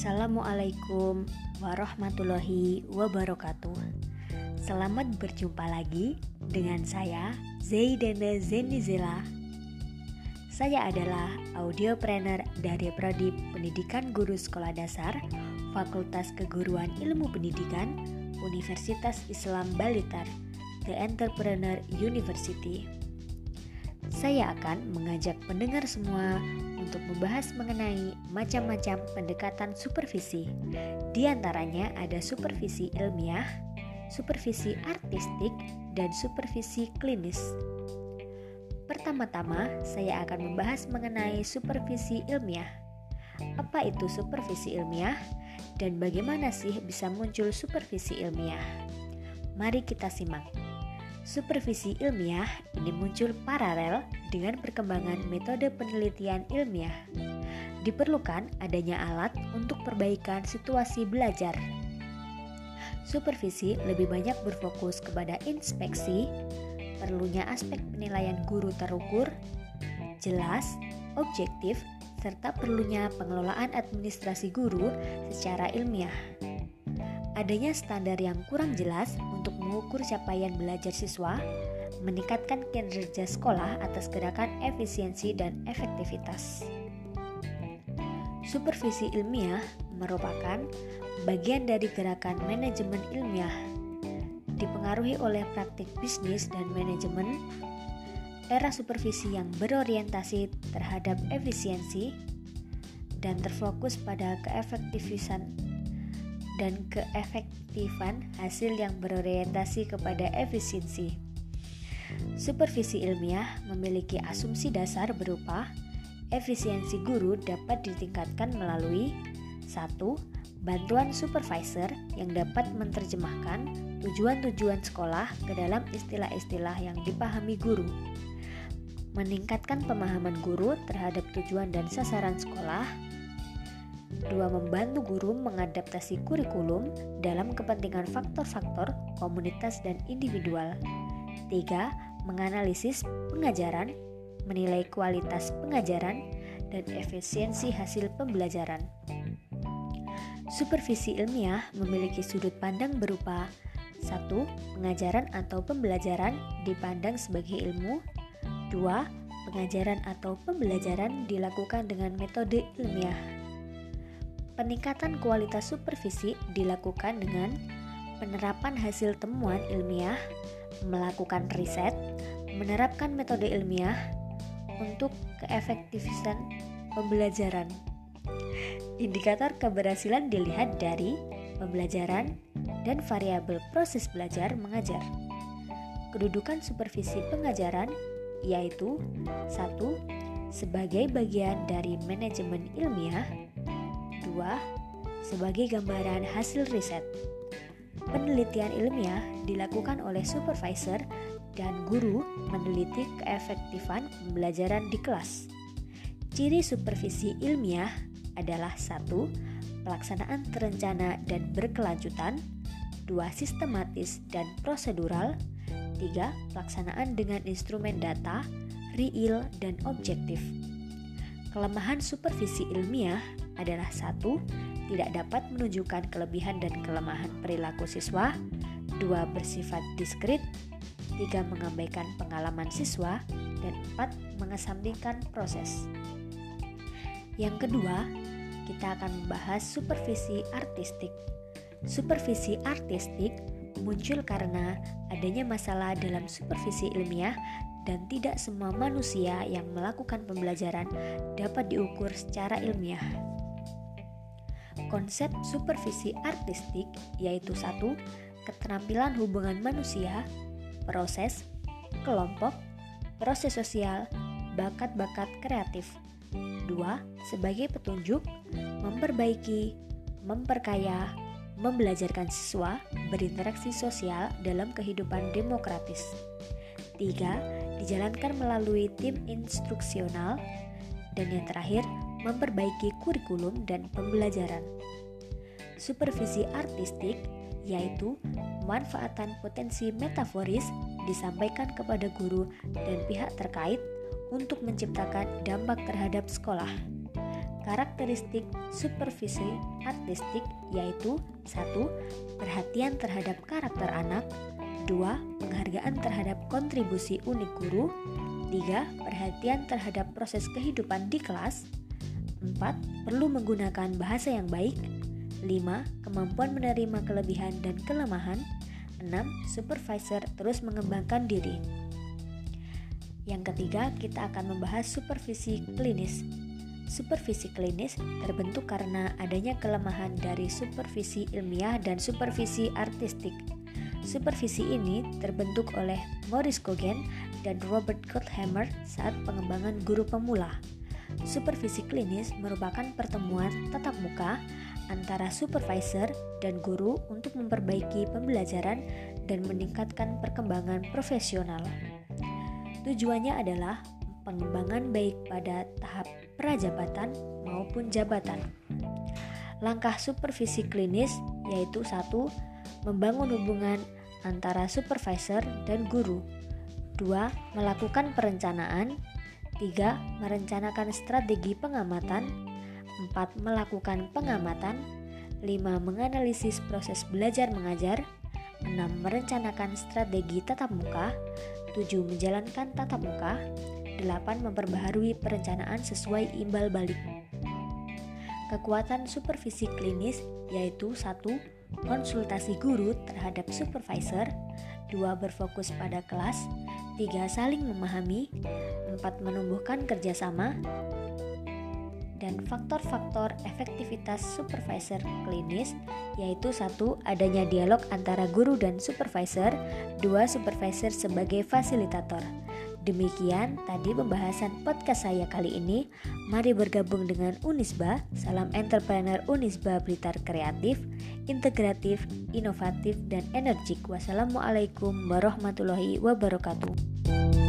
Assalamualaikum warahmatullahi wabarakatuh. Selamat berjumpa lagi dengan saya Zaidana Zenizela. Saya adalah audiopreneur dari Prodi Pendidikan Guru Sekolah Dasar Fakultas Keguruan Ilmu Pendidikan Universitas Islam Balitar, The Entrepreneur University. Saya akan mengajak pendengar semua untuk membahas mengenai macam-macam pendekatan supervisi. Di antaranya ada supervisi ilmiah, supervisi artistik, dan supervisi klinis. Pertama-tama, saya akan membahas mengenai supervisi ilmiah. Apa itu supervisi ilmiah dan bagaimana sih bisa muncul supervisi ilmiah? Mari kita simak. Supervisi ilmiah ini muncul paralel dengan perkembangan metode penelitian ilmiah. Diperlukan adanya alat untuk perbaikan situasi belajar. Supervisi lebih banyak berfokus kepada inspeksi, perlunya aspek penilaian guru terukur, jelas, objektif, serta perlunya pengelolaan administrasi guru secara ilmiah. Adanya standar yang kurang jelas untuk mengukur capaian belajar siswa, meningkatkan kinerja sekolah atas gerakan efisiensi dan efektivitas. Supervisi ilmiah merupakan bagian dari gerakan manajemen ilmiah, dipengaruhi oleh praktik bisnis dan manajemen, era supervisi yang berorientasi terhadap efisiensi, dan terfokus pada keefektifan dan keefektifan hasil yang berorientasi kepada efisiensi. Supervisi ilmiah memiliki asumsi dasar berupa efisiensi guru dapat ditingkatkan melalui 1. Bantuan supervisor yang dapat menerjemahkan tujuan-tujuan sekolah ke dalam istilah-istilah yang dipahami guru. Meningkatkan pemahaman guru terhadap tujuan dan sasaran sekolah Dua, membantu guru mengadaptasi kurikulum dalam kepentingan faktor-faktor komunitas dan individual. Tiga, menganalisis pengajaran, menilai kualitas pengajaran, dan efisiensi hasil pembelajaran. Supervisi ilmiah memiliki sudut pandang berupa satu, Pengajaran atau pembelajaran dipandang sebagai ilmu 2. Pengajaran atau pembelajaran dilakukan dengan metode ilmiah Peningkatan kualitas supervisi dilakukan dengan penerapan hasil temuan ilmiah, melakukan riset, menerapkan metode ilmiah untuk keefektifan pembelajaran. Indikator keberhasilan dilihat dari pembelajaran dan variabel proses belajar mengajar. Kedudukan supervisi pengajaran yaitu satu sebagai bagian dari manajemen ilmiah kedua, sebagai gambaran hasil riset. Penelitian ilmiah dilakukan oleh supervisor dan guru meneliti keefektifan pembelajaran di kelas. Ciri supervisi ilmiah adalah satu, pelaksanaan terencana dan berkelanjutan, dua, sistematis dan prosedural, tiga, pelaksanaan dengan instrumen data, real, dan objektif. Kelemahan supervisi ilmiah adalah satu, tidak dapat menunjukkan kelebihan dan kelemahan perilaku siswa, dua bersifat diskrit, tiga mengabaikan pengalaman siswa, dan empat mengesampingkan proses. Yang kedua, kita akan membahas supervisi artistik. Supervisi artistik muncul karena adanya masalah dalam supervisi ilmiah dan tidak semua manusia yang melakukan pembelajaran dapat diukur secara ilmiah. Konsep supervisi artistik yaitu satu, keterampilan hubungan manusia, proses, kelompok, proses sosial, bakat-bakat kreatif. Dua, sebagai petunjuk, memperbaiki, memperkaya, membelajarkan siswa berinteraksi sosial dalam kehidupan demokratis. Tiga, dijalankan melalui tim instruksional, dan yang terakhir, memperbaiki kurikulum dan pembelajaran. Supervisi artistik yaitu manfaatan potensi metaforis disampaikan kepada guru dan pihak terkait untuk menciptakan dampak terhadap sekolah. karakteristik supervisi artistik yaitu satu Perhatian terhadap karakter anak 2. Penghargaan terhadap kontribusi unik guru 3. Perhatian terhadap proses kehidupan di kelas 4. Perlu menggunakan bahasa yang baik 5. Kemampuan menerima kelebihan dan kelemahan 6. Supervisor terus mengembangkan diri Yang ketiga, kita akan membahas supervisi klinis Supervisi klinis terbentuk karena adanya kelemahan dari supervisi ilmiah dan supervisi artistik. Supervisi ini terbentuk oleh Maurice Gogen dan Robert Gottheimer saat pengembangan guru pemula. Supervisi klinis merupakan pertemuan tatap muka antara supervisor dan guru untuk memperbaiki pembelajaran dan meningkatkan perkembangan profesional. Tujuannya adalah pengembangan baik pada tahap prajabatan maupun jabatan. Langkah supervisi klinis yaitu satu, membangun hubungan antara supervisor dan guru. Dua, melakukan perencanaan. Tiga, merencanakan strategi pengamatan. Empat, melakukan pengamatan. Lima, menganalisis proses belajar mengajar. Enam, merencanakan strategi tatap muka. Tujuh, menjalankan tatap muka. 8. Memperbaharui perencanaan sesuai imbal balik. Kekuatan supervisi klinis yaitu 1. Konsultasi guru terhadap supervisor 2. Berfokus pada kelas 3. Saling memahami 4. Menumbuhkan kerjasama dan faktor-faktor efektivitas supervisor klinis yaitu satu adanya dialog antara guru dan supervisor, dua supervisor sebagai fasilitator. Demikian tadi pembahasan podcast saya kali ini. Mari bergabung dengan Unisba. Salam entrepreneur Unisba Blitar kreatif, integratif, inovatif, dan energik. Wassalamualaikum warahmatullahi wabarakatuh.